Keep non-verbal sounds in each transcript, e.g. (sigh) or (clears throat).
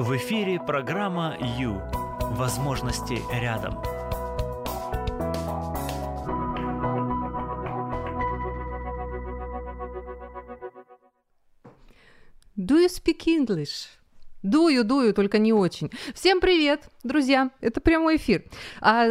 В эфире программа «Ю». Возможности рядом. Do you speak English? Дую, дую, только не очень. Всем привет, друзья! Это прямой эфир. А,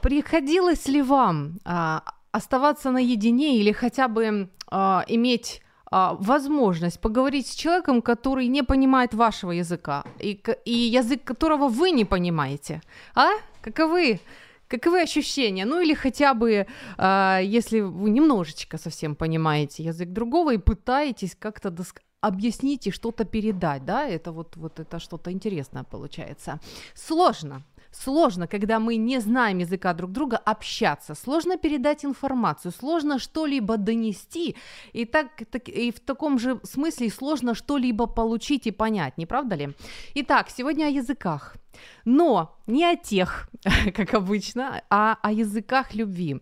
приходилось ли вам а, оставаться наедине или хотя бы а, иметь а, возможность поговорить с человеком, который не понимает вашего языка и, и язык которого вы не понимаете? А? Каковы? Каковы ощущения? Ну или хотя бы, э, если вы немножечко совсем понимаете язык другого и пытаетесь как-то доск- объяснить и что-то передать, да, это вот, вот это что-то интересное получается. Сложно, Сложно, когда мы не знаем языка друг друга, общаться, сложно передать информацию, сложно что-либо донести, и, так, так, и в таком же смысле сложно что-либо получить и понять, не правда ли? Итак, сегодня о языках. Но не о тех, (laughs) как обычно, а о языках любви.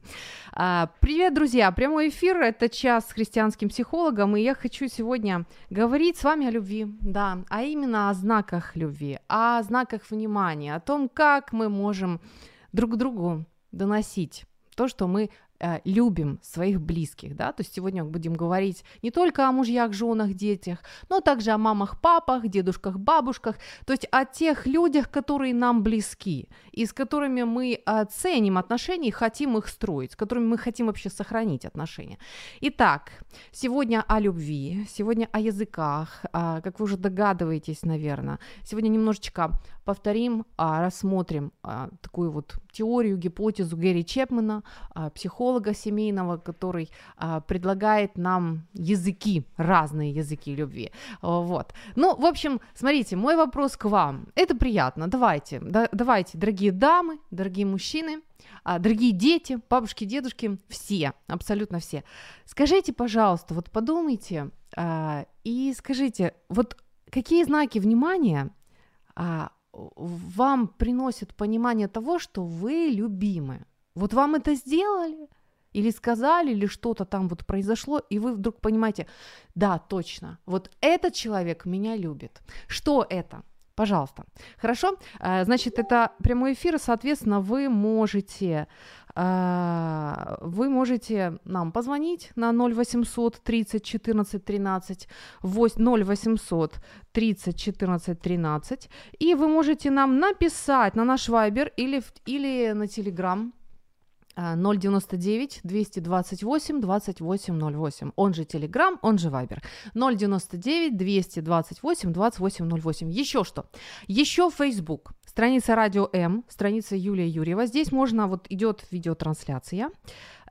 А, привет, друзья! Прямой эфир – это час с христианским психологом, и я хочу сегодня говорить с вами о любви, да, а именно о знаках любви, о знаках внимания, о том, как мы можем друг другу доносить то, что мы любим своих близких, да, то есть сегодня мы будем говорить не только о мужьях, женах, детях, но также о мамах, папах, дедушках, бабушках, то есть о тех людях, которые нам близки, и с которыми мы ценим отношения и хотим их строить, с которыми мы хотим вообще сохранить отношения. Итак, сегодня о любви, сегодня о языках, а, как вы уже догадываетесь, наверное, сегодня немножечко повторим, а, рассмотрим а, такую вот теорию, гипотезу Гэри Чепмана, психолога семейного, который предлагает нам языки, разные языки любви. Вот. Ну, в общем, смотрите, мой вопрос к вам. Это приятно. Давайте, да, давайте, дорогие дамы, дорогие мужчины, дорогие дети, бабушки, дедушки, все, абсолютно все. Скажите, пожалуйста, вот подумайте и скажите, вот какие знаки внимания вам приносит понимание того, что вы любимы. Вот вам это сделали, или сказали, или что-то там вот произошло, и вы вдруг понимаете, да, точно, вот этот человек меня любит. Что это? Пожалуйста. Хорошо? Э, значит, это прямой эфир, соответственно, вы можете э, вы можете нам позвонить на 0800 30 14 13 0800 30 14 13 и вы можете нам написать на наш Viber или, или на Telegram 099 228 2808. Он же Telegram, он же Viber. 099 228 2808. Еще что? Еще Facebook. Страница Радио М, страница Юлия Юрьева. Здесь можно, вот идет видеотрансляция.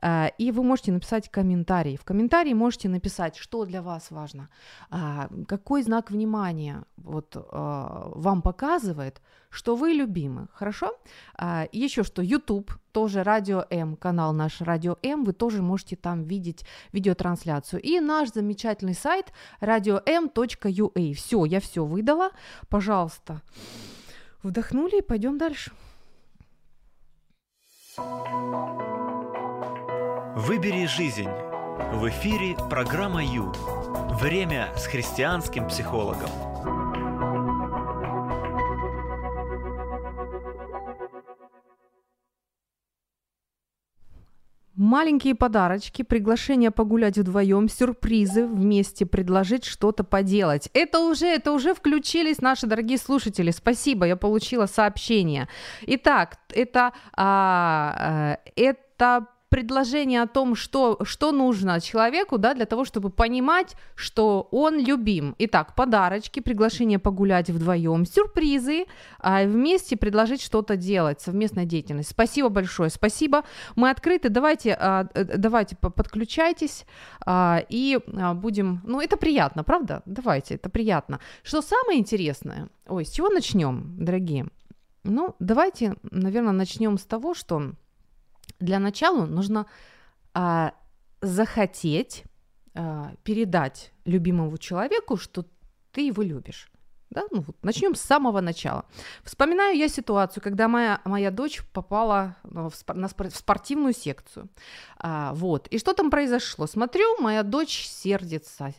А, и вы можете написать комментарий. В комментарии можете написать, что для вас важно, а, какой знак внимания вот, а, вам показывает, что вы любимы, хорошо? Еще что, YouTube, тоже Радио М, канал наш Радио М, вы тоже можете там видеть видеотрансляцию. И наш замечательный сайт radio.m.ua. Все, я все выдала. Пожалуйста, вдохнули и пойдем дальше. Выбери жизнь. В эфире программа Ю. Время с христианским психологом. Маленькие подарочки, приглашение погулять вдвоем, сюрпризы, вместе предложить что-то поделать. Это уже, это уже включились наши дорогие слушатели. Спасибо, я получила сообщение. Итак, это, а, э, это предложение о том, что, что нужно человеку, да, для того, чтобы понимать, что он любим. Итак, подарочки, приглашение погулять вдвоем, сюрпризы, а вместе предложить что-то делать, совместная деятельность. Спасибо большое, спасибо. Мы открыты, давайте, а, э, давайте подключайтесь а, и а, будем, ну это приятно, правда? Давайте, это приятно. Что самое интересное, ой, с чего начнем, дорогие? Ну, давайте, наверное, начнем с того, что для начала нужно а, захотеть а, передать любимому человеку, что ты его любишь. Да? Ну, вот, начнем с самого начала. Вспоминаю я ситуацию, когда моя, моя дочь попала ну, в, на, в спортивную секцию. А, вот. И что там произошло? Смотрю, моя дочь сердится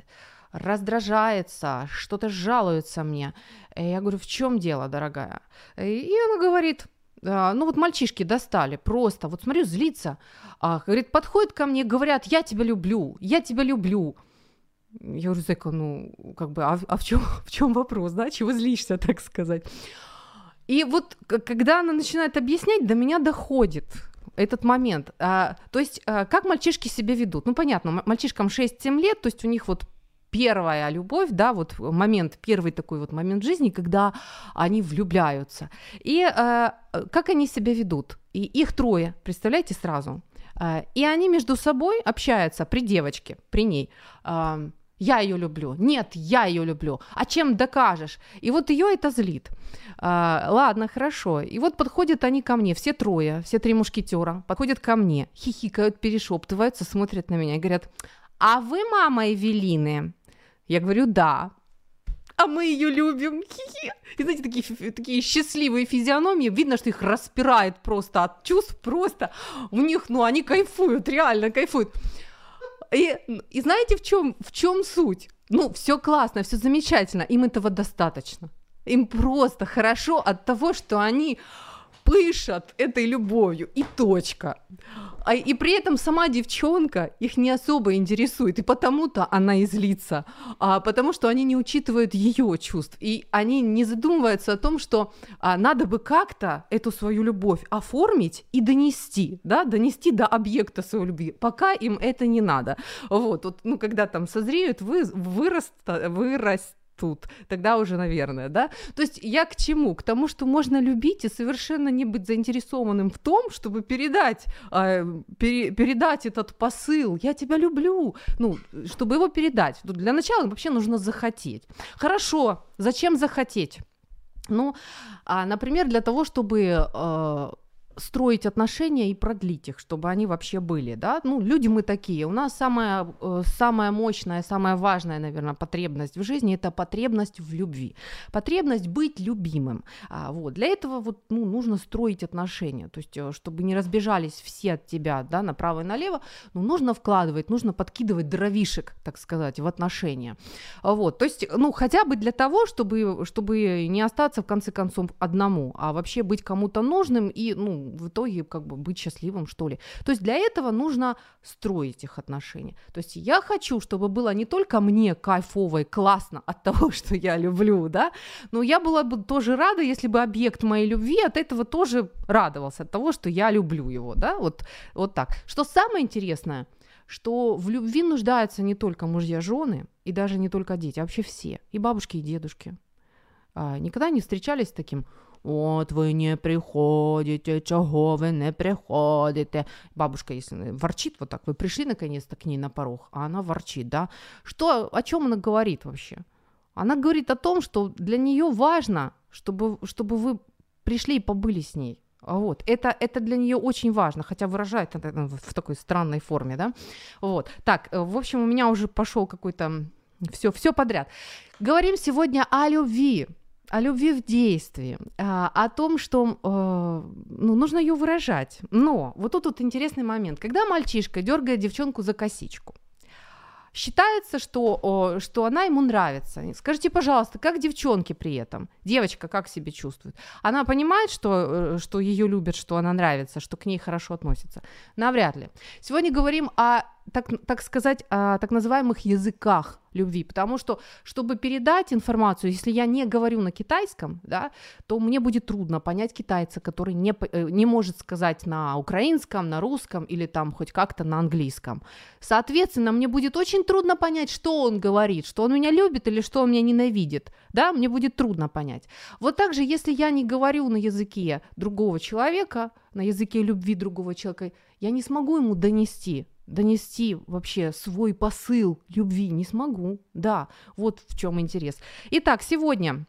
раздражается, что-то жалуется мне. Я говорю, в чем дело, дорогая? И она говорит, «А, ну вот мальчишки достали, просто, вот смотрю, злится. А, говорит, подходит ко мне, говорят, я тебя люблю, я тебя люблю. Я говорю, зайка, ну, как бы, а, а в, чем, (laughs) в чем вопрос, да, чего злишься, (laughs) так сказать? И вот когда она начинает объяснять, до меня доходит этот момент. А, то есть, а, как мальчишки себя ведут? Ну, понятно, мальчишкам 6-7 лет, то есть у них вот первая любовь, да, вот момент, первый такой вот момент жизни, когда они влюбляются. И э, как они себя ведут? И их трое, представляете, сразу. Э, и они между собой общаются при девочке, при ней. Э, я ее люблю. Нет, я ее люблю. А чем докажешь? И вот ее это злит. А, ладно, хорошо. И вот подходят они ко мне, все трое, все три мушкетера, подходят ко мне, хихикают, перешептываются, смотрят на меня и говорят, а вы мама Эвелины? Я говорю, да. А мы ее любим. Хи-хи. И знаете, такие, такие счастливые физиономии. Видно, что их распирает просто от чувств. Просто у них, ну, они кайфуют, реально кайфуют. И, и знаете, в чем, в чем суть? Ну, все классно, все замечательно, им этого достаточно. Им просто хорошо от того, что они пышат этой любовью, и точка. А, и при этом сама девчонка их не особо интересует, и потому-то она и злится, а, потому что они не учитывают ее чувств, и они не задумываются о том, что а, надо бы как-то эту свою любовь оформить и донести, да, донести до объекта своей любви, пока им это не надо. Вот, вот ну, когда там созреют, вы, выраст, выраст тут, тогда уже, наверное, да. То есть я к чему? К тому, что можно любить и совершенно не быть заинтересованным в том, чтобы передать, э, пере, передать этот посыл «я тебя люблю», ну, чтобы его передать. Для начала вообще нужно захотеть. Хорошо, зачем захотеть? Ну, а, например, для того, чтобы э, строить отношения и продлить их, чтобы они вообще были, да, ну, люди мы такие, у нас самая, э, самая мощная, самая важная, наверное, потребность в жизни – это потребность в любви, потребность быть любимым, а, вот, для этого вот, ну, нужно строить отношения, то есть, э, чтобы не разбежались все от тебя, да, направо и налево, ну, нужно вкладывать, нужно подкидывать дровишек, так сказать, в отношения, вот, то есть, ну, хотя бы для того, чтобы, чтобы не остаться, в конце концов, одному, а вообще быть кому-то нужным и, ну, в итоге как бы быть счастливым, что ли. То есть для этого нужно строить их отношения. То есть я хочу, чтобы было не только мне кайфово и классно от того, (laughs) что я люблю, да, но я была бы тоже рада, если бы объект моей любви от этого тоже радовался, от того, что я люблю его, да, вот, вот так. Что самое интересное, что в любви нуждаются не только мужья, жены, и даже не только дети, а вообще все, и бабушки, и дедушки. А, никогда не встречались с таким, От ви не приходите, чого ви не приходите. Бабушка, если ворчит вот так, вы пришли наконец-то к ней на порог, а она ворчит, да? Что, о чем она говорит вообще? Она говорит о том, что для нее важно, чтобы, чтобы вы пришли и побыли с ней. Вот. Это, это для нее очень важно, хотя выражает это в такой странной форме, да. Вот. Так, э, в общем, у меня уже пошел какой-то все, все подряд. Говорим сегодня о любви о любви в действии, а, о том, что э, ну, нужно ее выражать. Но вот тут вот интересный момент. Когда мальчишка дергает девчонку за косичку, считается, что, что она ему нравится. Скажите, пожалуйста, как девчонки при этом? Девочка как себя чувствует? Она понимает, что, э, что ее любят, что она нравится, что к ней хорошо относятся? Навряд ли. Сегодня говорим о, так, так сказать, о так называемых языках любви, потому что, чтобы передать информацию, если я не говорю на китайском, да, то мне будет трудно понять китайца, который не, э, не может сказать на украинском, на русском или там хоть как-то на английском. Соответственно, мне будет очень трудно понять, что он говорит, что он меня любит или что он меня ненавидит, да, мне будет трудно понять. Вот так же, если я не говорю на языке другого человека, на языке любви другого человека, я не смогу ему донести донести вообще свой посыл любви не смогу. Да, вот в чем интерес. Итак, сегодня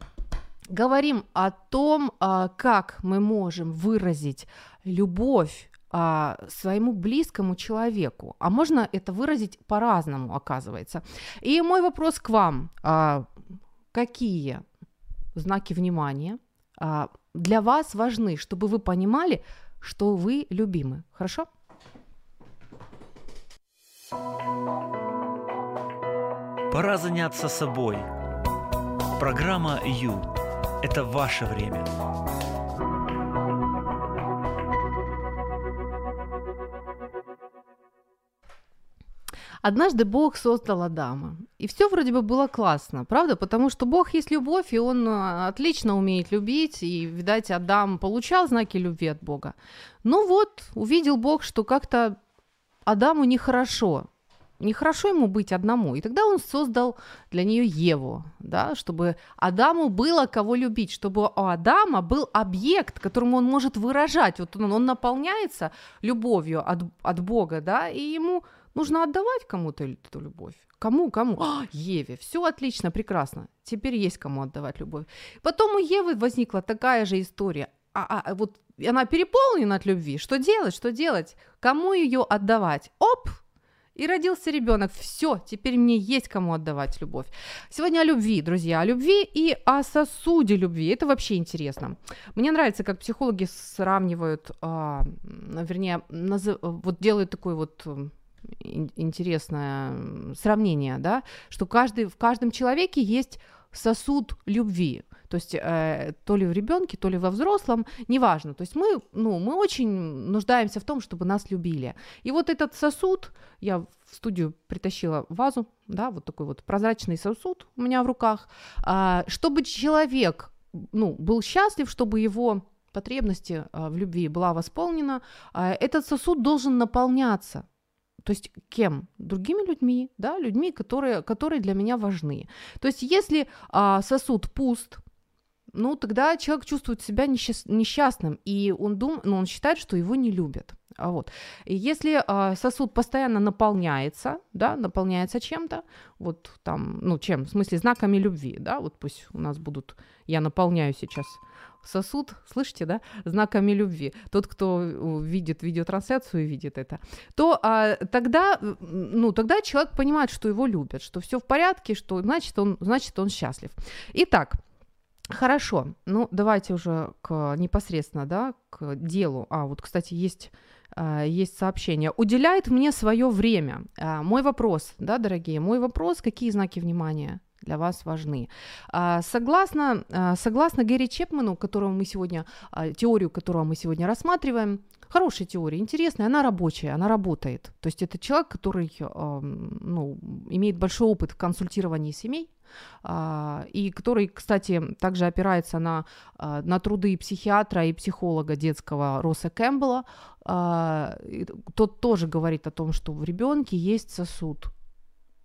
говорим о том, а, как мы можем выразить любовь а, своему близкому человеку. А можно это выразить по-разному, оказывается. И мой вопрос к вам. А, какие знаки внимания для вас важны, чтобы вы понимали, что вы любимы? Хорошо? Пора заняться собой. Программа «Ю» – это ваше время. Однажды Бог создал Адама. И все вроде бы было классно, правда? Потому что Бог есть любовь, и он а, отлично умеет любить. И, видать, Адам получал знаки любви от Бога. Ну вот, увидел Бог, что как-то Адаму нехорошо. Нехорошо ему быть одному. И тогда он создал для нее Еву, да, чтобы Адаму было кого любить, чтобы у Адама был объект, которому он может выражать. Вот он, он наполняется любовью от, от Бога, да, и ему Нужно отдавать кому-то эту любовь. Кому, кому? А, Еве. Все отлично, прекрасно. Теперь есть кому отдавать любовь. Потом у Евы возникла такая же история. А, а, вот она переполнена от любви. Что делать? Что делать? Кому ее отдавать? Оп! И родился ребенок. Все, теперь мне есть кому отдавать любовь. Сегодня о любви, друзья, о любви и о сосуде любви. Это вообще интересно. Мне нравится, как психологи сравнивают, а, вернее, назыв, вот делают такой вот интересное сравнение, да, что каждый, в каждом человеке есть сосуд любви. То есть э, то ли в ребенке, то ли во взрослом, неважно. То есть мы, ну, мы очень нуждаемся в том, чтобы нас любили. И вот этот сосуд, я в студию притащила вазу, да, вот такой вот прозрачный сосуд у меня в руках, э, чтобы человек, ну, был счастлив, чтобы его потребности э, в любви была восполнена, э, этот сосуд должен наполняться. То есть кем? Другими людьми, да, людьми, которые, которые для меня важны. То есть если а, сосуд пуст, ну тогда человек чувствует себя несчастным, и он, дум, ну, он считает, что его не любят. А вот. И если а, сосуд постоянно наполняется, да, наполняется чем-то, вот там, ну чем, в смысле знаками любви, да, вот пусть у нас будут, я наполняю сейчас сосуд, слышите, да, знаками любви. Тот, кто э, видит видеотрансляцию и видит это, то а, тогда, ну, тогда человек понимает, что его любят, что все в порядке, что значит он, значит он счастлив. Итак, хорошо, ну давайте уже к непосредственно, да, к делу. А вот, кстати, есть а, есть сообщение. Уделяет мне свое время. А, мой вопрос, да, дорогие, мой вопрос, какие знаки внимания для вас важны. А, согласно, согласно Гэри Чепману, которого мы сегодня, теорию которого мы сегодня рассматриваем, хорошая теория, интересная, она рабочая, она работает. То есть это человек, который ну, имеет большой опыт в консультировании семей, и который, кстати, также опирается на, на труды психиатра и психолога детского Росса Кэмпбелла. Тот тоже говорит о том, что в ребенке есть сосуд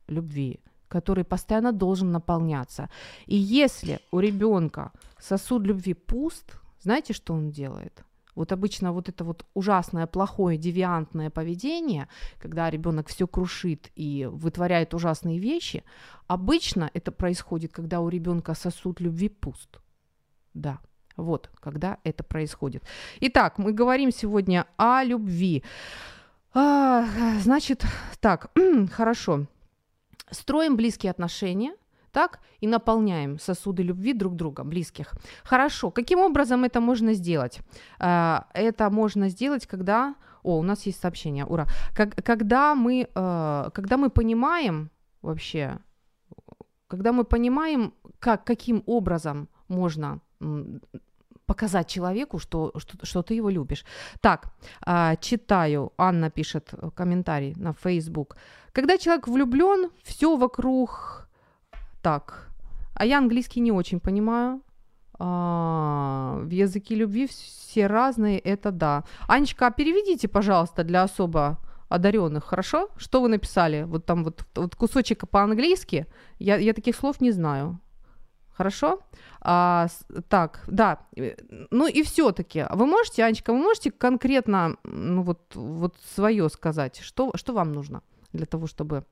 любви, который постоянно должен наполняться. И если у ребенка сосуд любви пуст, знаете, что он делает? Вот обычно вот это вот ужасное, плохое, девиантное поведение, когда ребенок все крушит и вытворяет ужасные вещи, обычно это происходит, когда у ребенка сосуд любви пуст. Да, вот, когда это происходит. Итак, мы говорим сегодня о любви. А, значит, так, (clears throat) хорошо строим близкие отношения, так, и наполняем сосуды любви друг друга, близких. Хорошо, каким образом это можно сделать? А, это можно сделать, когда... О, у нас есть сообщение, ура. Когда, мы, э, когда мы понимаем вообще, когда мы понимаем, как, каким образом можно показать человеку, что, что, что ты его любишь. Так, э, читаю, Анна пишет комментарий на Facebook. Когда человек влюблен, все вокруг так. А я английский не очень понимаю. А, в языке любви все разные, это да. Анечка, а переведите, пожалуйста, для особо одаренных, хорошо? Что вы написали? Вот там вот, вот кусочек по-английски. Я, я таких слов не знаю. Хорошо? А, так, да. Э, ну и все-таки, вы можете, Анечка, вы можете конкретно, ну вот, вот свое сказать, что, что вам нужно для того, чтобы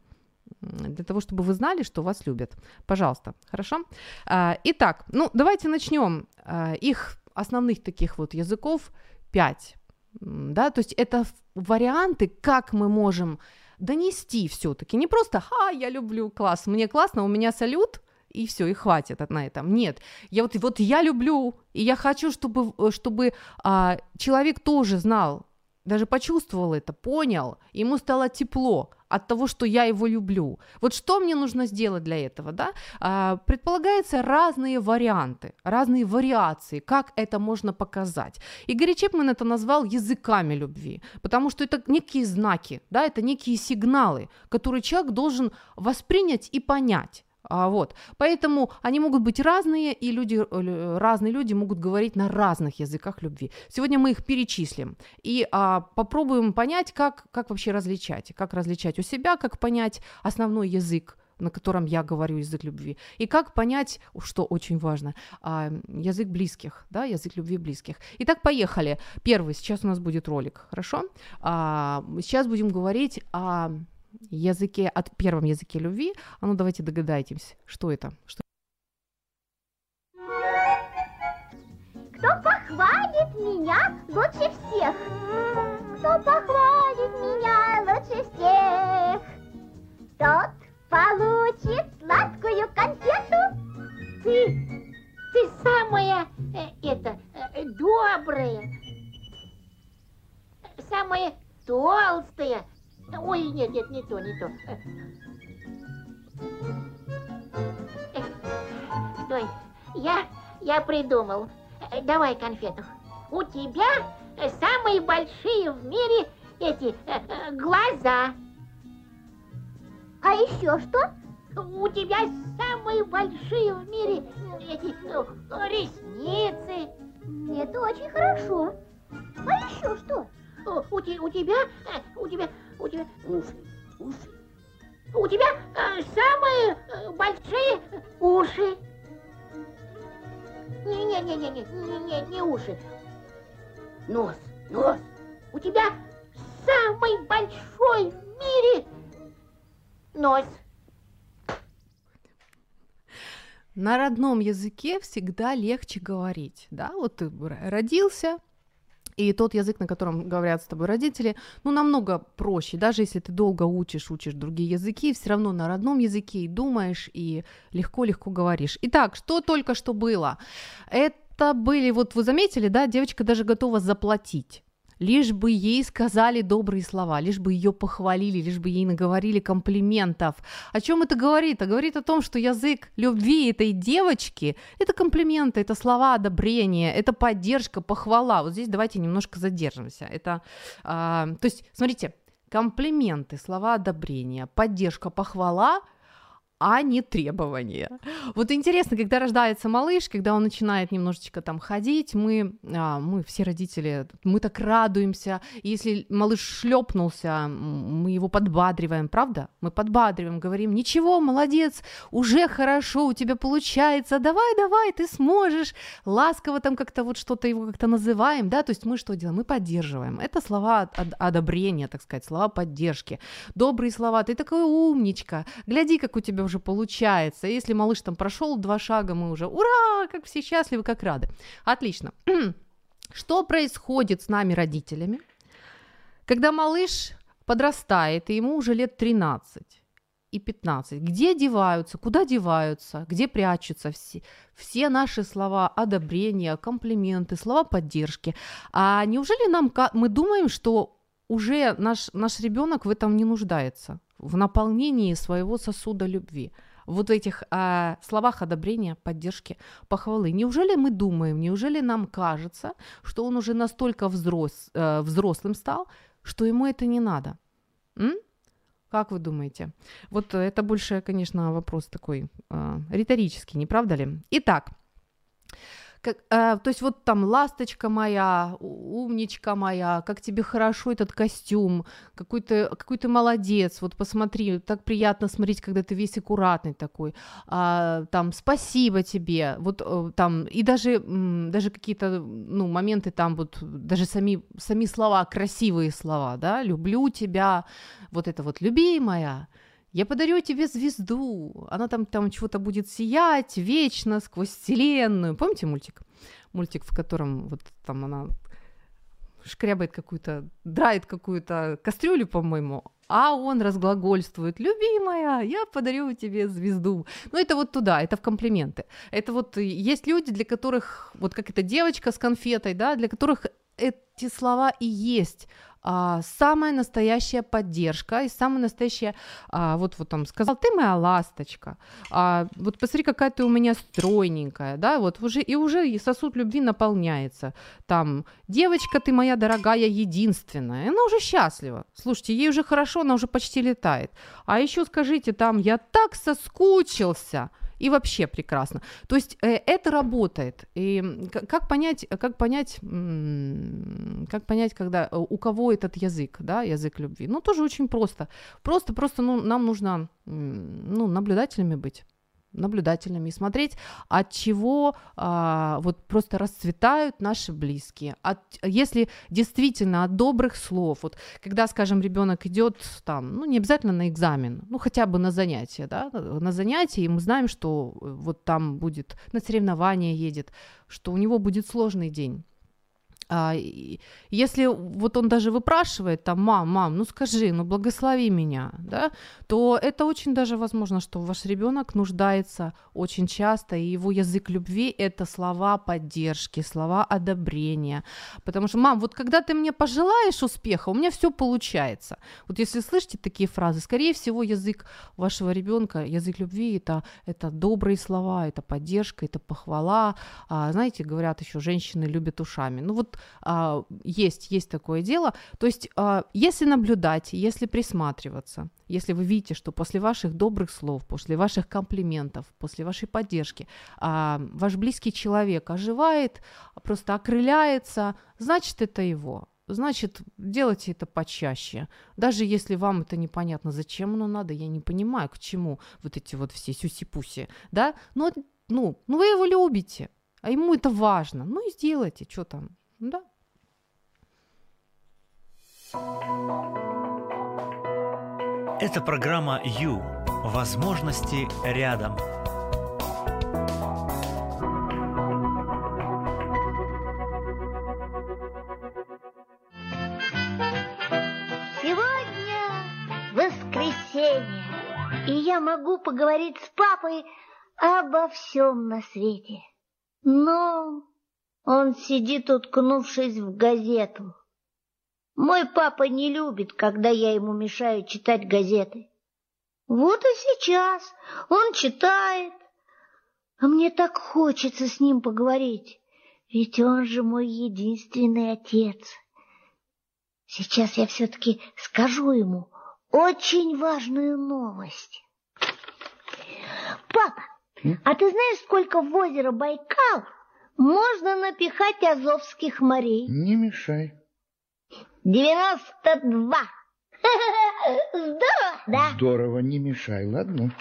для того, чтобы вы знали, что вас любят. Пожалуйста, хорошо? А, итак, ну давайте начнем. А, их основных таких вот языков пять. Да, то есть это варианты, как мы можем донести все-таки. Не просто «Ха, я люблю класс, мне классно, у меня салют», и все, и хватит на этом. Нет, я вот, вот я люблю, и я хочу, чтобы, чтобы а, человек тоже знал, даже почувствовал это, понял, ему стало тепло от того, что я его люблю. Вот что мне нужно сделать для этого, да? А, предполагается разные варианты, разные вариации, как это можно показать. И Гарри Чепмен это назвал языками любви, потому что это некие знаки, да, это некие сигналы, которые человек должен воспринять и понять. А, вот. Поэтому они могут быть разные, и люди, э, разные люди могут говорить на разных языках любви. Сегодня мы их перечислим и а, попробуем понять, как, как вообще различать, как различать у себя, как понять основной язык на котором я говорю язык любви. И как понять, что очень важно, а, язык близких, да, язык любви близких. Итак, поехали. Первый, сейчас у нас будет ролик, хорошо? А, сейчас будем говорить о языке, от первом языке любви. А ну давайте догадайтесь, что это? Что... Кто похвалит меня лучше всех? Кто похвалит меня лучше всех? Тот получит сладкую конфету. Ты, ты самая, э, это, э, добрая, самая толстая, Ой, нет, нет, не то, не то. Стой, я, я придумал. Давай конфету. У тебя самые большие в мире эти глаза. А еще что? У тебя самые большие в мире эти ресницы. Это очень хорошо. А еще что? У, у, у тебя, у тебя у тебя уши, уши. У тебя э, самые э, большие уши. Не-не-не-не-не, не, не уши. Нос, нос. У тебя самый большой в мире нос. На родном языке всегда легче говорить, да, вот ты родился, и тот язык, на котором говорят с тобой родители, ну, намного проще. Даже если ты долго учишь, учишь другие языки, все равно на родном языке и думаешь, и легко-легко говоришь. Итак, что только что было? Это были, вот вы заметили, да, девочка даже готова заплатить лишь бы ей сказали добрые слова, лишь бы ее похвалили, лишь бы ей наговорили комплиментов. О чем это говорит? А говорит о том, что язык любви этой девочки – это комплименты, это слова одобрения, это поддержка, похвала. Вот здесь давайте немножко задержимся. Это, а, то есть, смотрите, комплименты, слова одобрения, поддержка, похвала – а не требования. Вот интересно, когда рождается малыш, когда он начинает немножечко там ходить, мы, а, мы все родители, мы так радуемся. Если малыш шлепнулся, мы его подбадриваем, правда? Мы подбадриваем, говорим, ничего, молодец, уже хорошо, у тебя получается, давай, давай, ты сможешь. Ласково там как-то вот что-то его как-то называем, да, то есть мы что делаем? Мы поддерживаем. Это слова одобрения, так сказать, слова поддержки. Добрые слова, ты такой умничка, гляди, как у тебя уже уже получается. Если малыш там прошел два шага, мы уже ура, как все счастливы, как рады. Отлично. (clears throat) Что происходит с нами, родителями, когда малыш подрастает, и ему уже лет 13 и 15. Где деваются, куда деваются, где прячутся все, все наши слова одобрения, комплименты, слова поддержки. А неужели нам, мы думаем, что уже наш, наш ребенок в этом не нуждается? В наполнении своего сосуда любви, вот в этих э, словах одобрения, поддержки, похвалы. Неужели мы думаем, неужели нам кажется, что он уже настолько взрос, э, взрослым стал, что ему это не надо? М? Как вы думаете? Вот это больше, конечно, вопрос такой э, риторический, не правда ли? Итак, как, э, то есть вот там ласточка моя, умничка моя, как тебе хорошо этот костюм, какой ты, какой ты молодец, вот посмотри, так приятно смотреть, когда ты весь аккуратный такой, а, там спасибо тебе, вот э, там и даже даже какие-то ну моменты там вот даже сами сами слова красивые слова, да, люблю тебя, вот это вот любимая, я подарю тебе звезду, она там, там чего-то будет сиять вечно сквозь вселенную. Помните мультик? Мультик, в котором вот там она шкрябает какую-то, драет какую-то кастрюлю, по-моему, а он разглагольствует, любимая, я подарю тебе звезду. Ну, это вот туда, это в комплименты. Это вот есть люди, для которых, вот как эта девочка с конфетой, да, для которых эти слова и есть а, самая настоящая поддержка и самая настоящая, а, вот вот там сказал, ты моя ласточка, а, вот посмотри, какая ты у меня стройненькая, да, вот уже и уже сосуд любви наполняется, там, девочка, ты моя дорогая, единственная, она уже счастлива, слушайте, ей уже хорошо, она уже почти летает, а еще скажите там, я так соскучился, и вообще прекрасно. То есть э, это работает. И как понять, как понять, как понять, когда э, у кого этот язык, да, язык любви? Ну тоже очень просто. Просто, просто, ну нам нужно, ну наблюдателями быть наблюдательными и смотреть, от чего а, вот просто расцветают наши близкие. От, если действительно от добрых слов, вот когда, скажем, ребенок идет там, ну не обязательно на экзамен, ну хотя бы на занятие, да, на занятие, и мы знаем, что вот там будет на соревнование едет, что у него будет сложный день а, если вот он даже выпрашивает там, мам, мам, ну скажи, ну благослови меня, да, то это очень даже возможно, что ваш ребенок нуждается очень часто, и его язык любви это слова поддержки, слова одобрения, потому что, мам, вот когда ты мне пожелаешь успеха, у меня все получается. Вот если слышите такие фразы, скорее всего язык вашего ребенка, язык любви это это добрые слова, это поддержка, это похвала, а, знаете, говорят еще женщины любят ушами, ну вот а, есть, есть такое дело. То есть, а, если наблюдать, если присматриваться, если вы видите, что после ваших добрых слов, после ваших комплиментов, после вашей поддержки а, ваш близкий человек оживает, просто окрыляется, значит, это его. Значит, делайте это почаще. Даже если вам это непонятно, зачем оно надо, я не понимаю, к чему вот эти вот все сюси-пуси, да? Но, ну, ну вы его любите, а ему это важно. Ну и сделайте, что там, да. Это программа «Ю». Возможности рядом. Сегодня воскресенье, и я могу поговорить с папой обо всем на свете. Но он сидит, уткнувшись в газету. Мой папа не любит, когда я ему мешаю читать газеты. Вот и сейчас он читает, а мне так хочется с ним поговорить, ведь он же мой единственный отец. Сейчас я все-таки скажу ему очень важную новость. Папа, а ты знаешь, сколько в озеро Байкал можно напихать азовских морей. Не мешай. Девяносто два. (laughs) Здорово, да? Здорово, не мешай, ладно?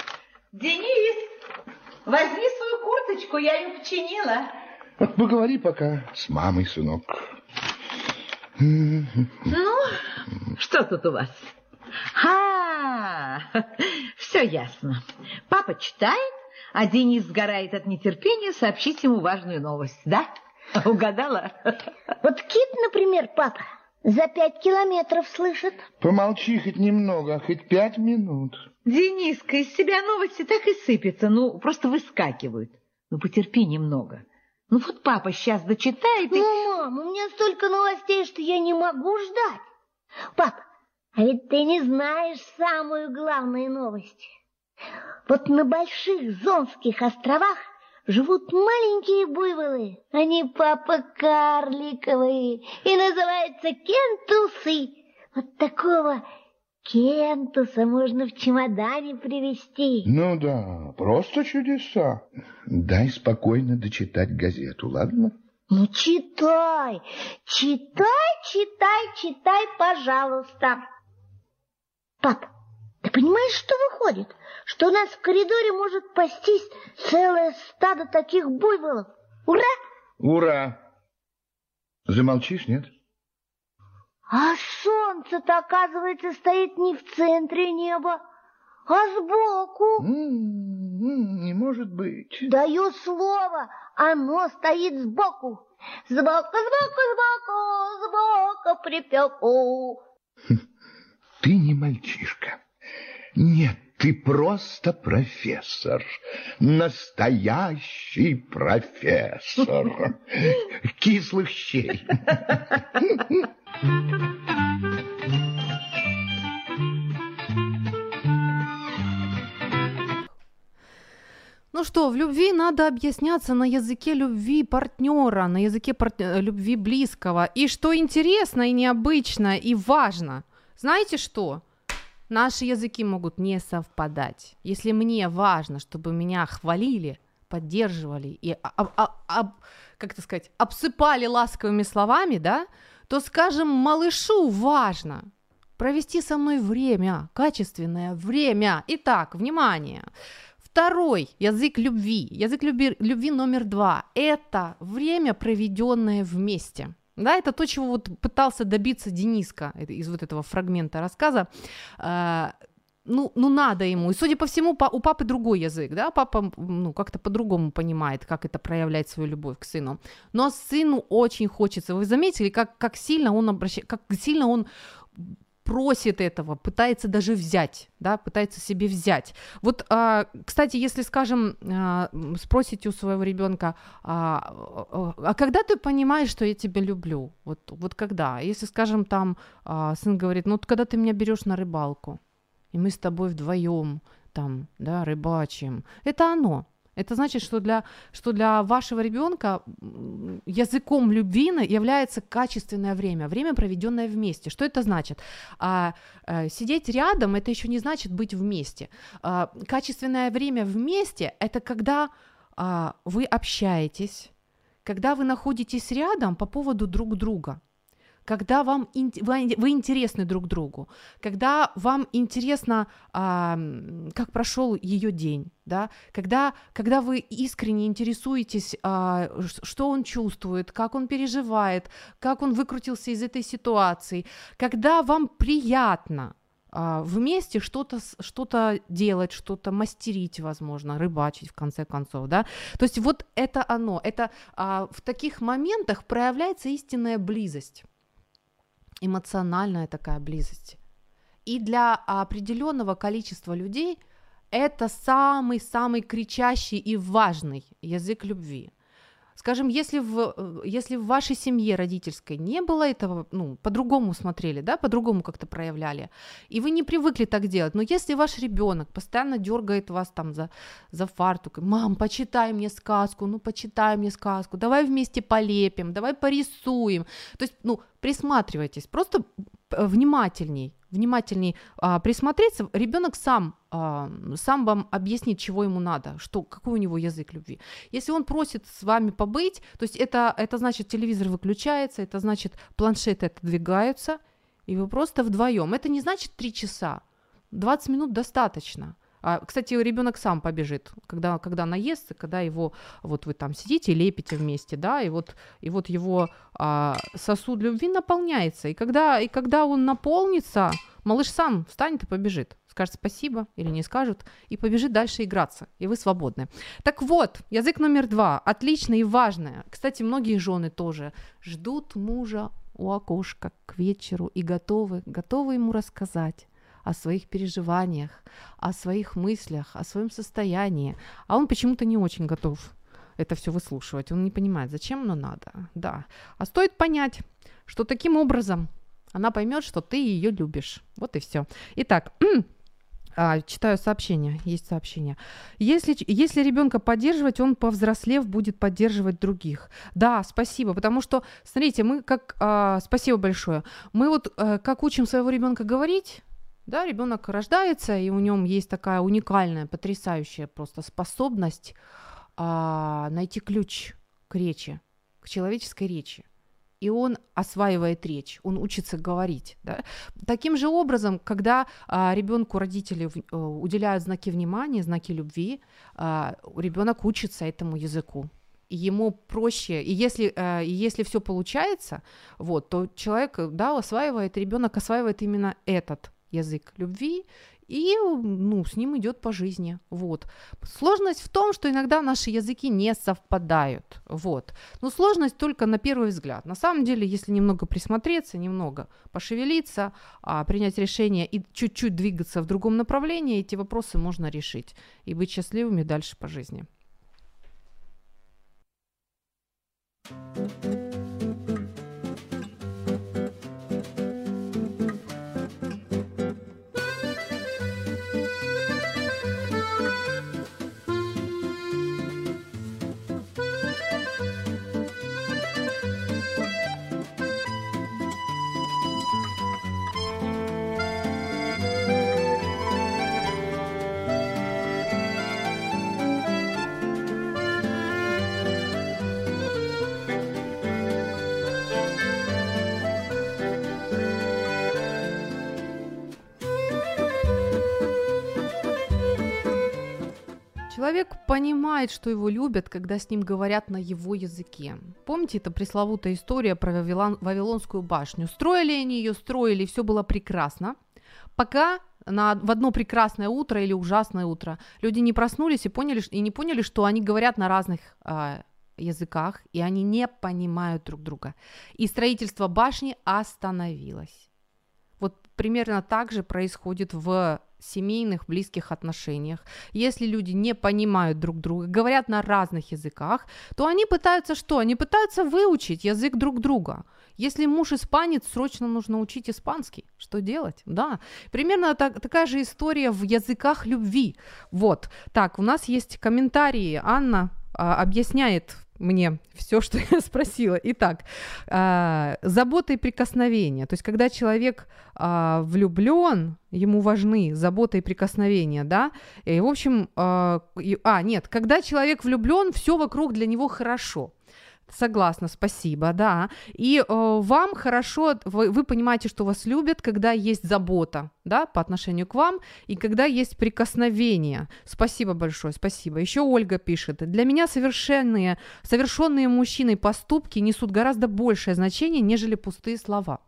Денис, возьми свою курточку, я ее починила. Вот поговори пока с мамой, сынок. Ну, что тут у вас? А, (laughs) все ясно. Папа читает, а Денис сгорает от нетерпения сообщить ему важную новость, да? Угадала? Вот кит, например, папа, за пять километров слышит. Помолчи хоть немного, хоть пять минут. Дениска, из себя новости так и сыпятся, ну, просто выскакивают. Ну, потерпи немного. Ну, вот папа сейчас дочитает и... Ну, мам, у меня столько новостей, что я не могу ждать. Пап, а ведь ты не знаешь самую главную новость. Вот на больших Зонских островах живут маленькие буйволы. Они папа карликовые и называются кентусы. Вот такого кентуса можно в чемодане привезти. Ну да, просто чудеса. Дай спокойно дочитать газету, ладно? Ну читай, читай, читай, читай, пожалуйста. Пап, понимаешь, что выходит? Что у нас в коридоре может пастись целое стадо таких буйволов. Ура! Ура! Замолчишь, нет? А солнце-то, оказывается, стоит не в центре неба, а сбоку. М-м-м, не может быть. Даю слово, оно стоит сбоку. Сбоку, сбоку, сбоку, сбоку припеку. Ты не мальчишка. Нет, ты просто профессор, настоящий профессор кислых щей. Ну что, в любви надо объясняться на языке любви партнера, на языке пар... Э, любви близкого. И что интересно и необычно и важно, знаете что? Наши языки могут не совпадать. Если мне важно, чтобы меня хвалили, поддерживали и, а, а, а, а, как это сказать, обсыпали ласковыми словами, да, то, скажем, малышу важно провести со мной время, качественное время. Итак, внимание. Второй язык любви, язык любви, любви номер два – это время, проведенное вместе. Да, это то, чего вот пытался добиться Дениска из вот этого фрагмента рассказа. Э, ну, ну надо ему. И, судя по всему, у папы другой язык, да, папа, ну, как-то по-другому понимает, как это проявлять свою любовь к сыну. Но сыну очень хочется. Вы заметили, как, как сильно он обращает, как сильно он просит этого, пытается даже взять, да, пытается себе взять. Вот, а, кстати, если, скажем, а, спросите у своего ребенка, а, а, когда ты понимаешь, что я тебя люблю? Вот, вот когда? Если, скажем, там сын говорит, ну, вот когда ты меня берешь на рыбалку, и мы с тобой вдвоем там, да, рыбачим, это оно. Это значит, что для, что для вашего ребенка языком любви является качественное время, время, проведенное вместе. Что это значит? А, а, сидеть рядом это еще не значит быть вместе. А, качественное время вместе это когда а, вы общаетесь, когда вы находитесь рядом по поводу друг друга когда вам вы, интересны друг другу, когда вам интересно, а, как прошел ее день, да, когда, когда вы искренне интересуетесь, а, что он чувствует, как он переживает, как он выкрутился из этой ситуации, когда вам приятно а, вместе что-то что делать, что-то мастерить, возможно, рыбачить в конце концов, да. То есть вот это оно, это а, в таких моментах проявляется истинная близость эмоциональная такая близость. И для определенного количества людей это самый-самый кричащий и важный язык любви. Скажем, если в, э, если в вашей семье родительской не было этого, ну, по-другому смотрели, да, по-другому как-то проявляли, и вы не привыкли так делать, но если ваш ребенок постоянно дергает вас там за, за фартук, мам, почитай мне сказку, ну, почитай мне сказку, давай вместе полепим, давай порисуем, то есть, ну, присматривайтесь, просто внимательней, внимательней а, присмотреться, ребенок сам, а, сам вам объяснит, чего ему надо, что, какой у него язык любви. Если он просит с вами побыть, то есть это, это значит телевизор выключается, это значит планшеты отодвигаются, и вы просто вдвоем. Это не значит три часа, 20 минут достаточно. А, кстати, ребенок сам побежит, когда, когда наестся, когда его, вот вы там сидите, лепите вместе, да, и вот, и вот его а, сосуд любви наполняется. И когда, и когда он наполнится, малыш сам встанет и побежит. Скажет спасибо или не скажет, и побежит дальше играться, и вы свободны. Так вот, язык номер два, отличный и важный. Кстати, многие жены тоже ждут мужа у окошка к вечеру и готовы, готовы ему рассказать о своих переживаниях, о своих мыслях, о своем состоянии, а он почему-то не очень готов это все выслушивать. Он не понимает, зачем оно надо. Да. А стоит понять, что таким образом она поймет, что ты ее любишь. Вот и все. Итак, (clears throat) а, читаю сообщение, есть сообщение. Если, если ребенка поддерживать, он повзрослев будет поддерживать других. Да, спасибо, потому что, смотрите, мы как, а, спасибо большое, мы вот а, как учим своего ребенка говорить, да, ребенок рождается, и у нем есть такая уникальная, потрясающая просто способность а, найти ключ к речи, к человеческой речи. И он осваивает речь, он учится говорить. Да? Таким же образом, когда а, ребенку родители в, а, уделяют знаки внимания, знаки любви, а, ребенок учится этому языку ему проще, и если, э, если все получается, вот, то человек, да, осваивает, ребенок осваивает именно этот язык любви, и ну, с ним идет по жизни. Вот. Сложность в том, что иногда наши языки не совпадают. Вот. Но сложность только на первый взгляд. На самом деле, если немного присмотреться, немного пошевелиться, а, принять решение и чуть-чуть двигаться в другом направлении, эти вопросы можно решить и быть счастливыми дальше по жизни. thank you понимает, что его любят, когда с ним говорят на его языке. Помните, это пресловутая история про Вавилон, Вавилонскую башню? Строили они ее, строили, все было прекрасно, пока на, в одно прекрасное утро или ужасное утро люди не проснулись и, поняли, и не поняли, что они говорят на разных э, языках, и они не понимают друг друга. И строительство башни остановилось. Примерно так же происходит в семейных, близких отношениях. Если люди не понимают друг друга, говорят на разных языках, то они пытаются что? Они пытаются выучить язык друг друга. Если муж испанец, срочно нужно учить испанский. Что делать? Да. Примерно так, такая же история в языках любви. Вот. Так, у нас есть комментарии. Анна а, объясняет мне все, что я (laughs) спросила. Итак, э, забота и прикосновение. То есть, когда человек э, влюблен, ему важны забота и прикосновения, да. И, в общем, э, и, а, нет, когда человек влюблен, все вокруг для него хорошо. Согласна, спасибо, да. И э, вам хорошо, вы, вы понимаете, что вас любят, когда есть забота, да, по отношению к вам, и когда есть прикосновение. Спасибо большое, спасибо. Еще Ольга пишет: для меня совершенные, совершенные мужчиной поступки несут гораздо большее значение, нежели пустые слова.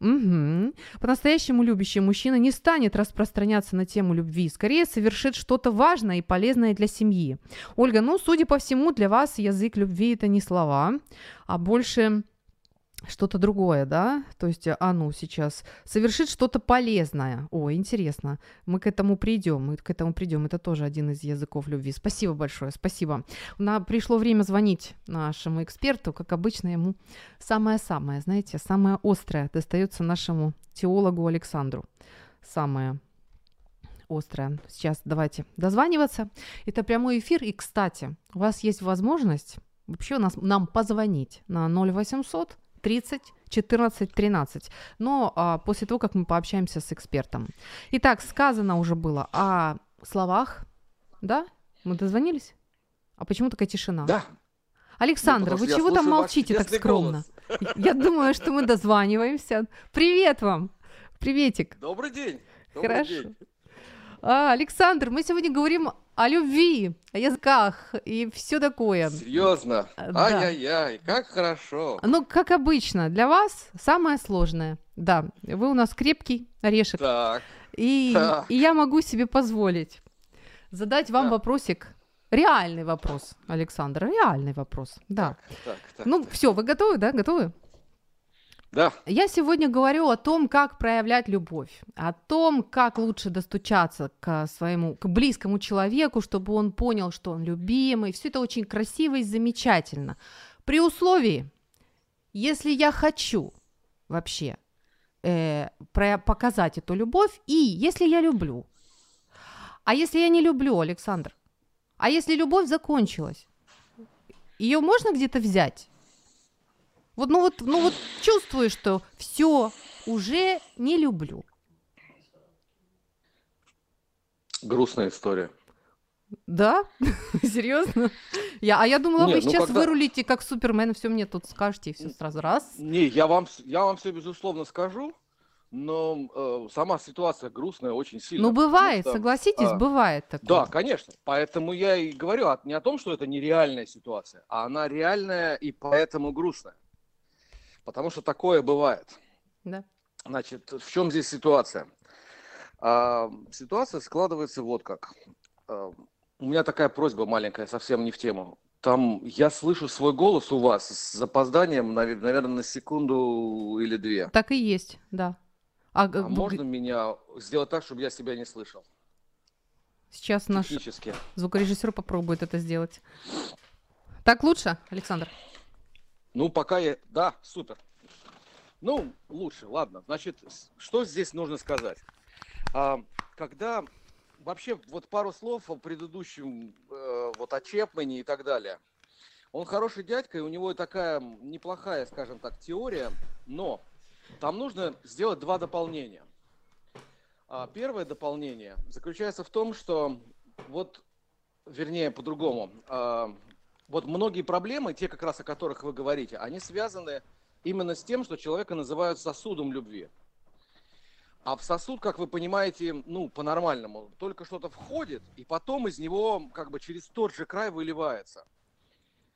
Угу. По-настоящему любящий мужчина не станет распространяться на тему любви, скорее совершит что-то важное и полезное для семьи. Ольга, ну, судя по всему, для вас язык любви это не слова, а больше что-то другое, да, то есть, а ну, сейчас совершит что-то полезное. О, интересно, мы к этому придем, мы к этому придем, это тоже один из языков любви. Спасибо большое, спасибо. На, пришло время звонить нашему эксперту, как обычно, ему самое-самое, знаете, самое острое достается нашему теологу Александру. Самое острое. Сейчас давайте дозваниваться. Это прямой эфир, и, кстати, у вас есть возможность вообще у нас, нам позвонить на 0800 30 14 13. Но а, после того, как мы пообщаемся с экспертом. Итак, сказано уже было о словах, да? Мы дозвонились? А почему такая тишина? Да. Александра, ну, вы чего там молчите так скромно? Голос. (laughs) Я думаю, что мы дозваниваемся. Привет вам! Приветик. Добрый день. Добрый Хорошо. День. А, Александр, мы сегодня говорим о любви, о языках и все такое. Серьезно? Да. Ай-яй-яй, как хорошо. Ну, как обычно, для вас самое сложное. Да, вы у нас крепкий орешек. Так. И, так. и я могу себе позволить задать вам да. вопросик. Реальный вопрос, Александр, реальный вопрос. Да. Так, так, так, ну, так. все, вы готовы, да? Готовы? Да. Я сегодня говорю о том, как проявлять любовь, о том, как лучше достучаться к своему, к близкому человеку, чтобы он понял, что он любимый. Все это очень красиво и замечательно. При условии, если я хочу вообще э, про- показать эту любовь, и если я люблю. А если я не люблю, Александр? А если любовь закончилась? Ее можно где-то взять? Вот, ну вот, ну вот чувствую, что все, уже не люблю. Грустная история. Да? (laughs) Серьезно? Я, а я думала, Нет, вы ну сейчас когда... вырулите как Супермен, все мне тут скажете, и все сразу раз. Не, я вам, я вам все безусловно скажу, но э, сама ситуация грустная очень сильно. Ну, бывает, что, согласитесь, а, бывает такое. Да, конечно. Поэтому я и говорю не о том, что это нереальная ситуация, а она реальная и поэтому грустная потому что такое бывает. Да. Значит, в чем здесь ситуация? А, ситуация складывается вот как. А, у меня такая просьба маленькая, совсем не в тему. Там я слышу свой голос у вас с запозданием, наверное, на секунду или две. Так и есть, да. А, а можно меня сделать так, чтобы я себя не слышал? Сейчас наш звукорежиссер попробует это сделать. Так лучше, Александр? Ну, пока я... Да, супер. Ну, лучше, ладно. Значит, что здесь нужно сказать? А, когда вообще вот пару слов о предыдущем, э, вот о Чепмане и так далее. Он хороший дядька, и у него такая неплохая, скажем так, теория, но там нужно сделать два дополнения. А первое дополнение заключается в том, что вот, вернее, по-другому, а, вот многие проблемы, те как раз о которых вы говорите, они связаны именно с тем, что человека называют сосудом любви. А в сосуд, как вы понимаете, ну, по-нормальному, только что-то входит, и потом из него как бы через тот же край выливается.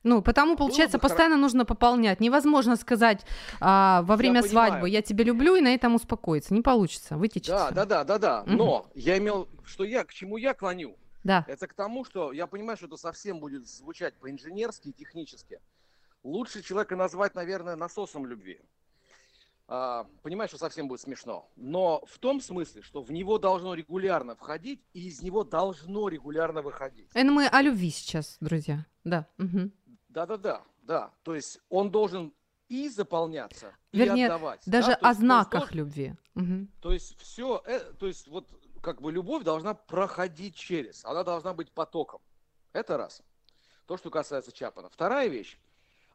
Ну, потому, получается, бы постоянно нужно пополнять. Невозможно сказать а, во время понимаю. свадьбы «я тебя люблю» и на этом успокоиться. Не получится, вытечется. Да, да, да, да, да. Мгм. Но я имел, что я, к чему я клоню, Да. это к тому, что я понимаю, что это совсем будет звучать по-инженерски и технически. Лучше человека назвать, наверное, насосом любви. А, понимаю, что совсем будет смешно. Но в том смысле, что в него должно регулярно входить, и из него должно регулярно выходить. Это мы о любви сейчас, друзья. Да. мгм. Да-да-да, да. То есть он должен и заполняться, Вернее, и отдавать. да. Даже То есть о знаках должен- любви. Мгм. То есть все, то есть вот как бы любовь должна проходить через, она должна быть потоком. Это раз. То, что касается Чапана. Вторая вещь.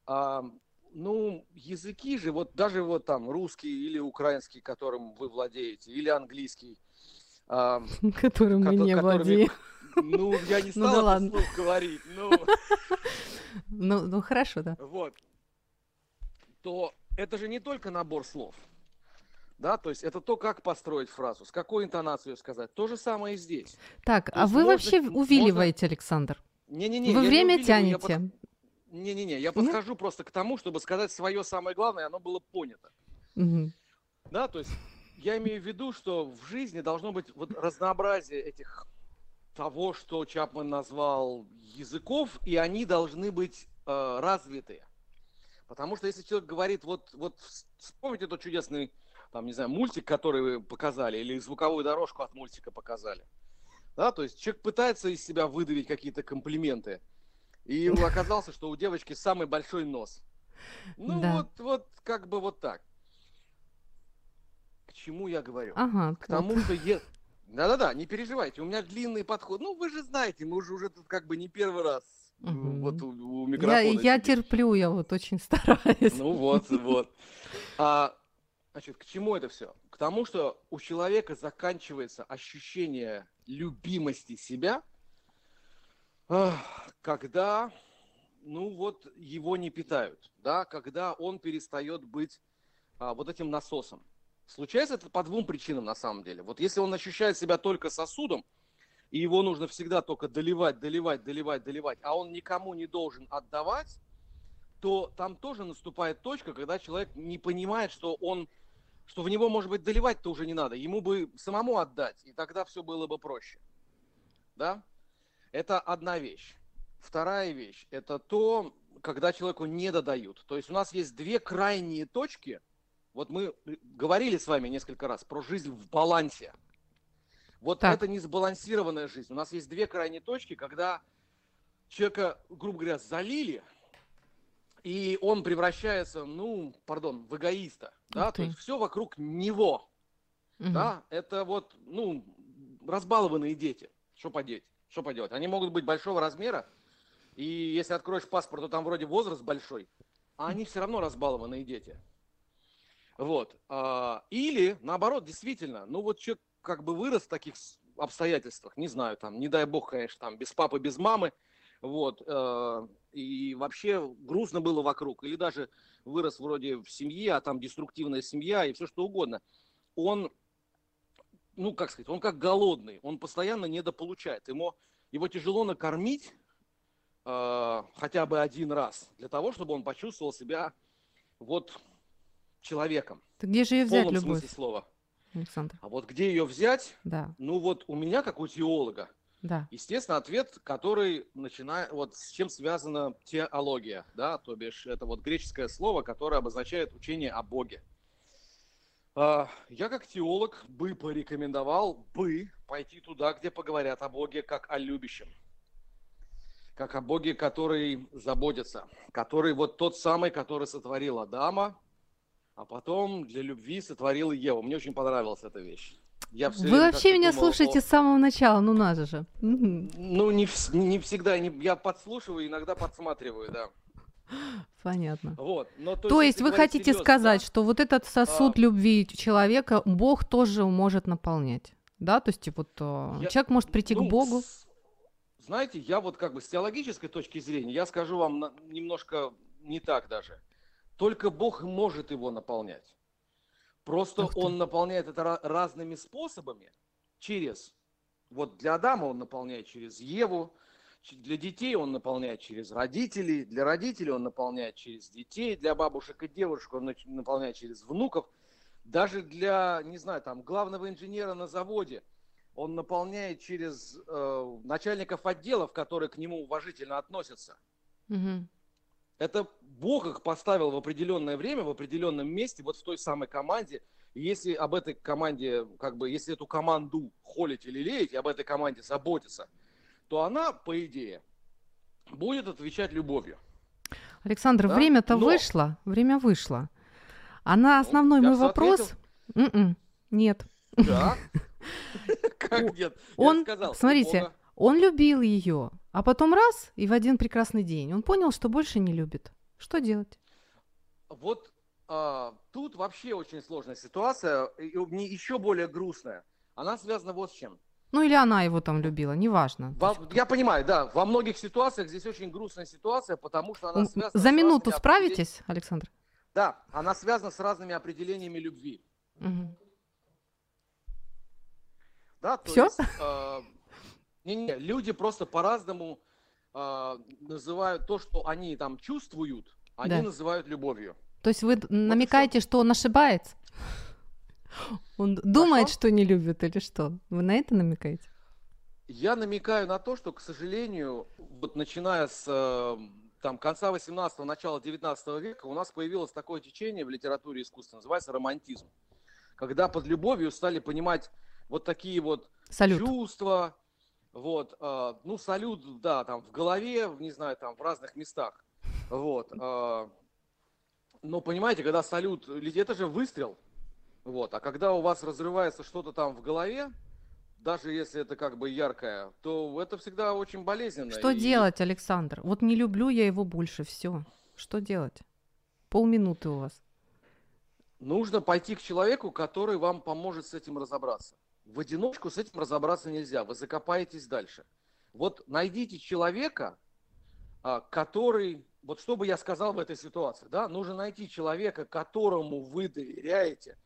а, ну, языки же, вот даже вот там русский или украинский, которым вы владеете, или английский, а, (laughs) Которым мы не которыми- владеем. (laughs) ну, я не Ну стал да это ладно. вслух говорить, ну, (laughs) Ну, ну, хорошо, да. вот, то это же не только набор слов. Да, то есть это то, как построить фразу, с какой интонацией ее сказать. То же самое и здесь. Так, То а вы можно- вообще можно- увиливаете, Александр? Не-не-не. Вы не время я тянете. под- Не-не-не, я подхожу просто к тому, чтобы сказать свое самое главное, и оно было понято. Мгм. Да, то есть я имею в виду, что в жизни должно быть вот разнообразие этих того, что Чапман назвал языков, и они должны быть э, развиты. Потому что если человек говорит, вот, вот вс- вспомните тот чудесный, там, не знаю, мультик, который вы показали, или звуковую дорожку от мультика показали. Да, то есть человек пытается из себя выдавить какие-то комплименты, и (laughs) оказался, что у девочки самый большой нос. Ну Да. вот, вот, как бы вот так. К чему я говорю? Ага. К тому, что я... Да-да-да, не переживайте, у меня длинный подход. Ну, вы же знаете, мы уже, уже тут как бы не первый раз э, Мгм. вот у, у Я, микрофона я сидим. терплю, я вот очень (laughs) стараюсь. Ну вот, вот. А, значит, к чему это все? К тому, что у человека заканчивается ощущение любимости себя, когда, ну вот, его не питают, да, когда он перестает быть а, вот этим насосом. Случается это по двум причинам на самом деле. Вот если он ощущает себя только сосудом, и его нужно всегда только доливать, доливать, доливать, доливать, а он никому не должен отдавать, то там тоже наступает точка, когда человек не понимает, что он, что в него, может быть, доливать-то уже не надо. Ему бы самому отдать, и тогда все было бы проще. Да? Это одна вещь. Вторая вещь – это то, когда человеку не додают. То есть у нас есть две крайние точки. Вот мы говорили с вами несколько раз про жизнь в балансе. Вот Так. это не сбалансированная жизнь. У нас есть две крайние точки, когда человека, грубо говоря, залили, и он превращается, ну, пардон, в эгоиста. Да? То есть все вокруг него. Мгм. Да, это вот, ну, разбалованные дети. Что поделать? Что поделать? Они могут быть большого размера, и если откроешь паспорт, то там вроде возраст большой, а они все равно разбалованные дети. Вот. А, Или, наоборот, действительно, ну вот человек как бы вырос в таких обстоятельствах, не знаю, там, не дай бог, конечно, там, без папы, без мамы, вот, э, и вообще грустно было вокруг, или даже вырос вроде в семье, а там деструктивная семья и все что угодно, он, ну, как сказать, он как голодный, он постоянно недополучает, ему, его тяжело накормить э, хотя бы один раз, для того, чтобы он почувствовал себя вот человеком, Так где же ее в взять, полном любовь, смысле слова. Александр? А вот где ее взять, Да, ну вот у меня, как у теолога, да. Естественно, ответ, который начинает, вот с чем связана теология, да, то бишь это вот греческое слово, которое обозначает учение о Боге. А, Я как теолог бы порекомендовал бы пойти туда, где поговорят о Боге как о любящем, как о Боге, который заботится, который вот тот самый, который сотворил Адама, а потом для любви сотворил Еву. Мне очень понравилась эта вещь. Я всё Вы вообще меня думал о- слушаете с самого начала, ну надо же. Ну, не, не всегда. не- я подслушиваю, иногда подсматриваю, да. Понятно. Вот. Но, То есть если вы хотите серьезно, сказать, да, что вот этот сосуд А. любви человека Бог тоже может наполнять? Да, то есть вот э, Я- человек может прийти ну, к Богу. с- Знаете, я вот как бы с теологической точки зрения, я скажу вам немножко не так даже. Только Бог может его наполнять. Просто ты. он наполняет это ра- разными способами. Через, вот для Адама он наполняет через Еву, для детей он наполняет через родителей, для родителей он наполняет через детей, для бабушек и девушек он наполняет через внуков. Даже для, не знаю, там, главного инженера на заводе он наполняет через э, начальников отделов, которые к нему уважительно относятся. Мгм. Это Бог их поставил в определенное время, в определенном месте, вот в той самой команде. И если об этой команде, как бы, если эту команду холить или леять, и об этой команде заботиться, то она, по идее, будет отвечать любовью. Александр, Да, время-то но- вышло, время вышло. А на Ну, основной я мой вопрос... М-м, нет. Да? (laughs) Как нет? Он, смотрите, он любил ее, а потом раз, и в один прекрасный день он понял, что больше не любит. Что делать? Вот а, тут вообще очень сложная ситуация, и у- не еще более грустная. Она связана вот с чем. Ну или она его там любила, неважно. Во- я понимаю, да, во многих ситуациях здесь очень грустная ситуация, потому что она связана За с минуту справитесь, Александр? Да, она связана с разными определениями любви. Мгм. Да, то Всё? есть, э, не-не, люди просто по-разному э, называют то, что они там чувствуют, они Да. называют любовью. То есть вы намекаете, что он ошибается? Он думает, что? что не любит или что? Вы на это намекаете? Я намекаю на то, что, к сожалению, вот начиная с э, там, конца 18-го, начала 19 века у нас появилось такое течение в литературе и искусстве, называется романтизм. Когда под любовью стали понимать вот такие вот Салют. чувства, вот, э, ну, салют, да, там, в голове, не знаю, там, в разных местах, вот. э, но, понимаете, когда салют, это же выстрел, вот, а когда у вас разрывается что-то там в голове, даже если это как бы яркое, то это всегда очень болезненно. Что И делать, Александр? Вот не люблю я его больше, все. Что делать? Полминуты у вас. Нужно пойти к человеку, который вам поможет с этим разобраться. В одиночку с этим разобраться нельзя, вы закопаетесь дальше. Вот найдите человека, а, который, вот что бы я сказал в этой ситуации, да, нужно найти человека, которому вы доверяете,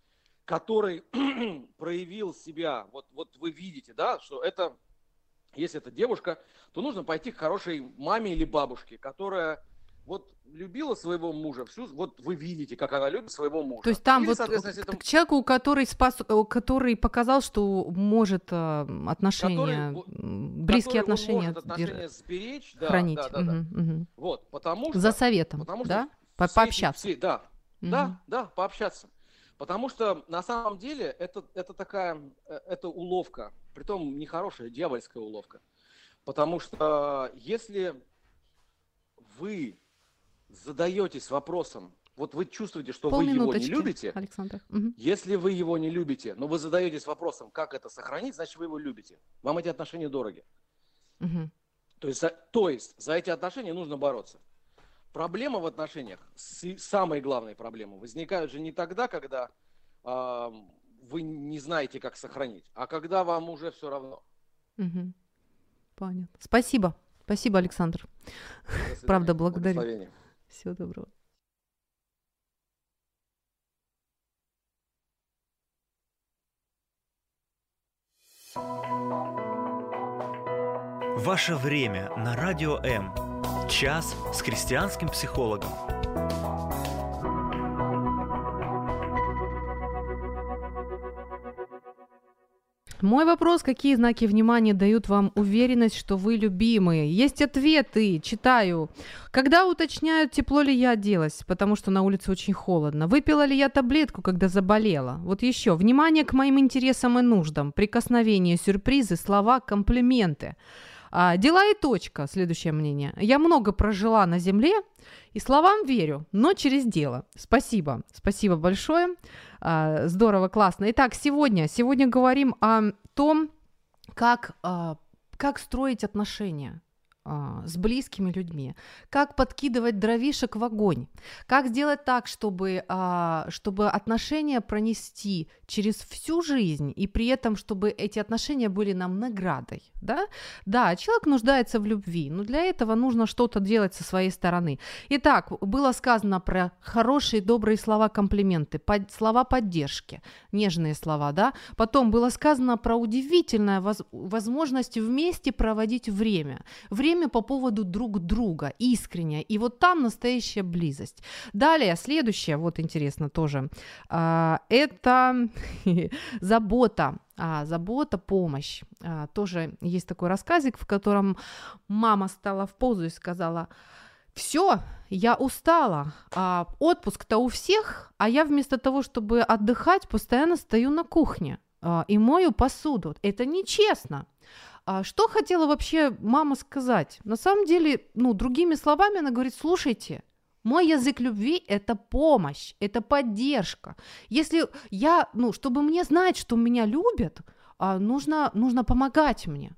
который (clears throat) проявил себя, вот, вот вы видите, да, что это, если это девушка, то нужно пойти к хорошей маме или бабушке, которая вот любила своего мужа, всю, вот вы видите, как она любит своего мужа. То есть там Или, вот соответственно, это к человеку, который спас, э, который показал, что может э, отношения, м, близкие который он отношения, может отношения сберечь, да, хранить. да, да, да. Мгм. Вот, потому что... За советом, потому что да? Все пообщаться. все- да, Мгм. да, да, пообщаться. Потому что на самом деле это, это такая, э, это уловка, притом нехорошая, дьявольская уловка. Потому что если вы задаетесь вопросом, вот вы чувствуете, что вы его не любите, Александр. Мгм. если вы его не любите, но вы задаетесь вопросом, как это сохранить, значит вы его любите. Вам эти отношения дороги. Мгм. То есть, за, то есть за эти отношения нужно бороться. Проблема в отношениях, с- самые главные проблемы, возникают же не тогда, когда а, вы не знаете, как сохранить, а когда вам уже все равно. Мгм. Понятно. Спасибо. Спасибо, Александр. Правда, благодарю. Всего доброго. Ваше время на Радио М. Час с христианским психологом. Мой вопрос, какие знаки внимания дают вам уверенность, что вы любимые? Есть ответы, читаю. Когда уточняют, тепло ли я оделась, потому что на улице очень холодно. Выпила ли я таблетку, когда заболела? Вот еще. Внимание к моим интересам и нуждам. Прикосновения, сюрпризы, слова, комплименты. А, дела и точка. Следующее мнение. Я много прожила на земле и словам верю, но через дело. Спасибо. Спасибо большое. А, здорово, классно. Итак, сегодня, сегодня говорим о том, как, а, как строить отношения. А, с близкими людьми, как подкидывать дровишек в огонь, как сделать так, чтобы, а, чтобы отношения пронести через всю жизнь, и при этом, чтобы эти отношения были нам наградой. Да, да человек нуждается в любви, но для этого нужно что-то делать со своей стороны. Итак, было сказано про хорошие, добрые слова, комплименты, под, слова поддержки, нежные слова, да. Потом было сказано про удивительную воз, возможность вместе проводить время. Время время по поводу друг друга, искренне. И вот там настоящая близость. Далее, следующее, вот интересно тоже, а, это (laughs) забота. А, забота, помощь. А, тоже есть такой рассказик, в котором мама стала в позу и сказала, все, я устала, а отпуск-то у всех, а я вместо того, чтобы отдыхать, постоянно стою на кухне а, и мою посуду. Это нечестно. А что хотела вообще мама сказать? На самом деле, ну, другими словами, она говорит, слушайте, мой язык любви – это помощь, это поддержка. Если я, ну, чтобы мне знать, что меня любят, а, нужно, нужно помогать мне.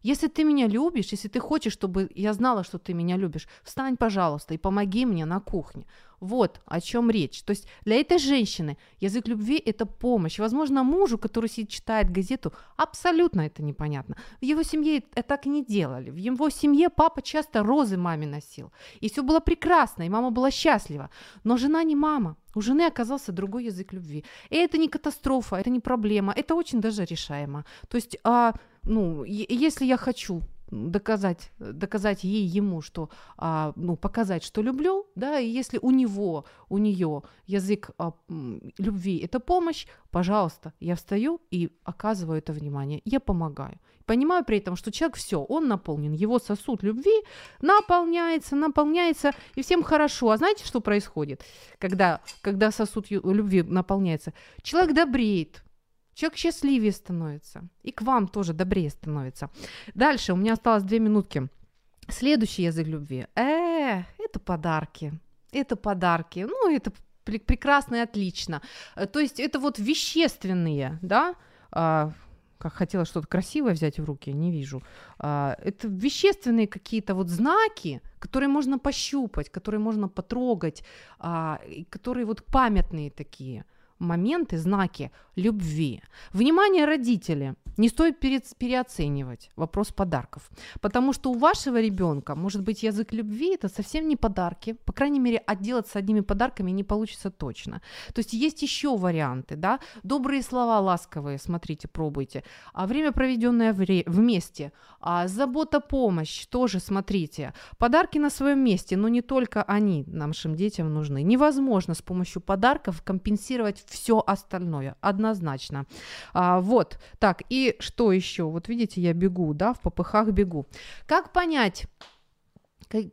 Если ты меня любишь, если ты хочешь, чтобы я знала, что ты меня любишь, встань, пожалуйста, и помоги мне на кухне. Вот о чем речь. То есть для этой женщины язык любви – это помощь. Возможно, мужу, который сидит, читает газету, абсолютно это непонятно. В его семье это так не делали. В его семье папа часто розы маме носил. И все было прекрасно, и мама была счастлива. Но жена не мама. У жены оказался другой язык любви. И это не катастрофа, это не проблема, это очень даже решаемо. То есть, а, ну, если я хочу доказать, доказать ей, ему, что, а, ну, показать, что люблю, да, и если у него, у нее язык а, любви – это помощь, пожалуйста, я встаю и оказываю это внимание, я помогаю. Понимаю при этом, что человек все, он наполнен, его сосуд любви наполняется, наполняется, и всем хорошо. А знаете, что происходит, когда, когда сосуд любви наполняется? Человек добреет, Человек счастливее становится. И к вам тоже добрее становится. Дальше, у меня осталось две минутки. Следующий язык любви. Э, это подарки. Это подарки. Ну, это прекрасно и отлично. Э, то есть это вот вещественные, да, а, как хотела что-то красивое взять в руки, не вижу. А, это вещественные какие-то вот знаки, которые можно пощупать, которые можно потрогать, а, которые вот памятные такие – моменты, знаки любви. Внимание, родители! Не стоит переоценивать вопрос подарков, потому что у вашего ребенка может быть язык любви это совсем не подарки, по крайней мере отделаться одними подарками не получится точно. То есть есть еще варианты, да, добрые слова ласковые, смотрите, пробуйте, а время проведенное вре- вместе, а забота, помощь тоже смотрите, подарки на своем месте, но не только они нашим детям нужны. Невозможно с помощью подарков компенсировать все остальное, однозначно. А, вот, так, и что еще? Вот видите, я бегу, да, в попыхах бегу. Как понять,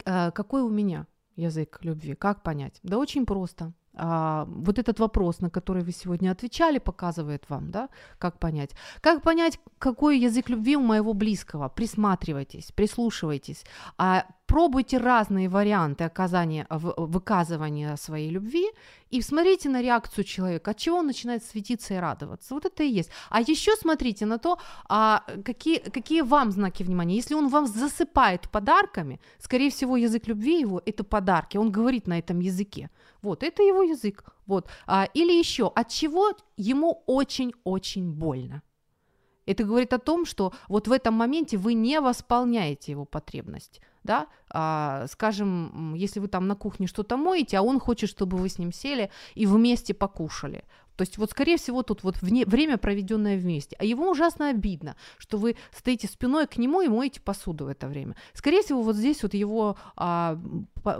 а, какой у меня язык любви? Как понять? Да очень просто. А, вот этот вопрос, на который вы сегодня отвечали, показывает вам, да, как понять. Как понять, какой язык любви у моего близкого? Присматривайтесь, прислушивайтесь, а пробуйте разные варианты оказания, выказывания своей любви и смотрите на реакцию человека, от чего он начинает светиться и радоваться. Вот это и есть. А еще смотрите на то, а, какие, какие вам знаки внимания. Если он вам засыпает подарками, скорее всего, язык любви его – это подарки, он говорит на этом языке. Вот, это его язык. Вот. А, или еще, от чего ему очень-очень больно. Это говорит о том, что вот в этом моменте вы не восполняете его потребность да, а, скажем, если вы там на кухне что-то моете, а он хочет, чтобы вы с ним сели и вместе покушали. То есть вот, скорее всего, тут вот вне, время, проведенное вместе. А ему ужасно обидно, что вы стоите спиной к нему и моете посуду в это время. Скорее всего, вот здесь вот его, а,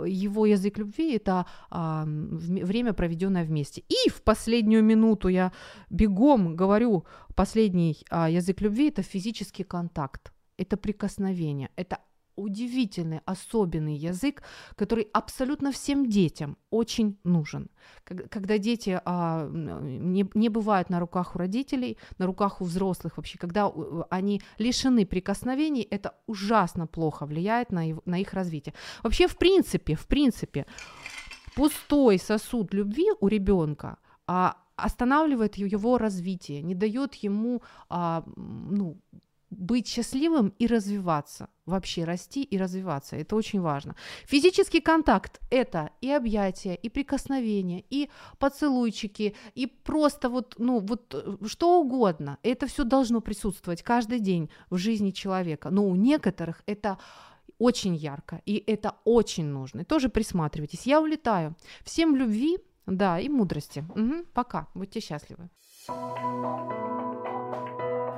его язык любви – это а, время, проведенное вместе. И в последнюю минуту я бегом говорю, последний а, язык любви – это физический контакт, это прикосновение, это удивительный, особенный язык, который абсолютно всем детям очень нужен. Когда дети а, не, не бывают на руках у родителей, на руках у взрослых вообще, когда они лишены прикосновений, это ужасно плохо влияет на, его, на их развитие. Вообще, в принципе, в принципе, пустой сосуд любви у ребенка а, останавливает его развитие, не дает ему а, ну, быть счастливым и развиваться. Вообще расти и развиваться. Это очень важно. Физический контакт – это и объятия, и прикосновения, и поцелуйчики, и просто вот, ну, вот э, что угодно. Это все должно присутствовать каждый день в жизни человека. Но у некоторых это очень ярко, и это очень нужно. И тоже присматривайтесь. Я улетаю. Всем любви, да, и мудрости. Угу, пока. Будьте счастливы.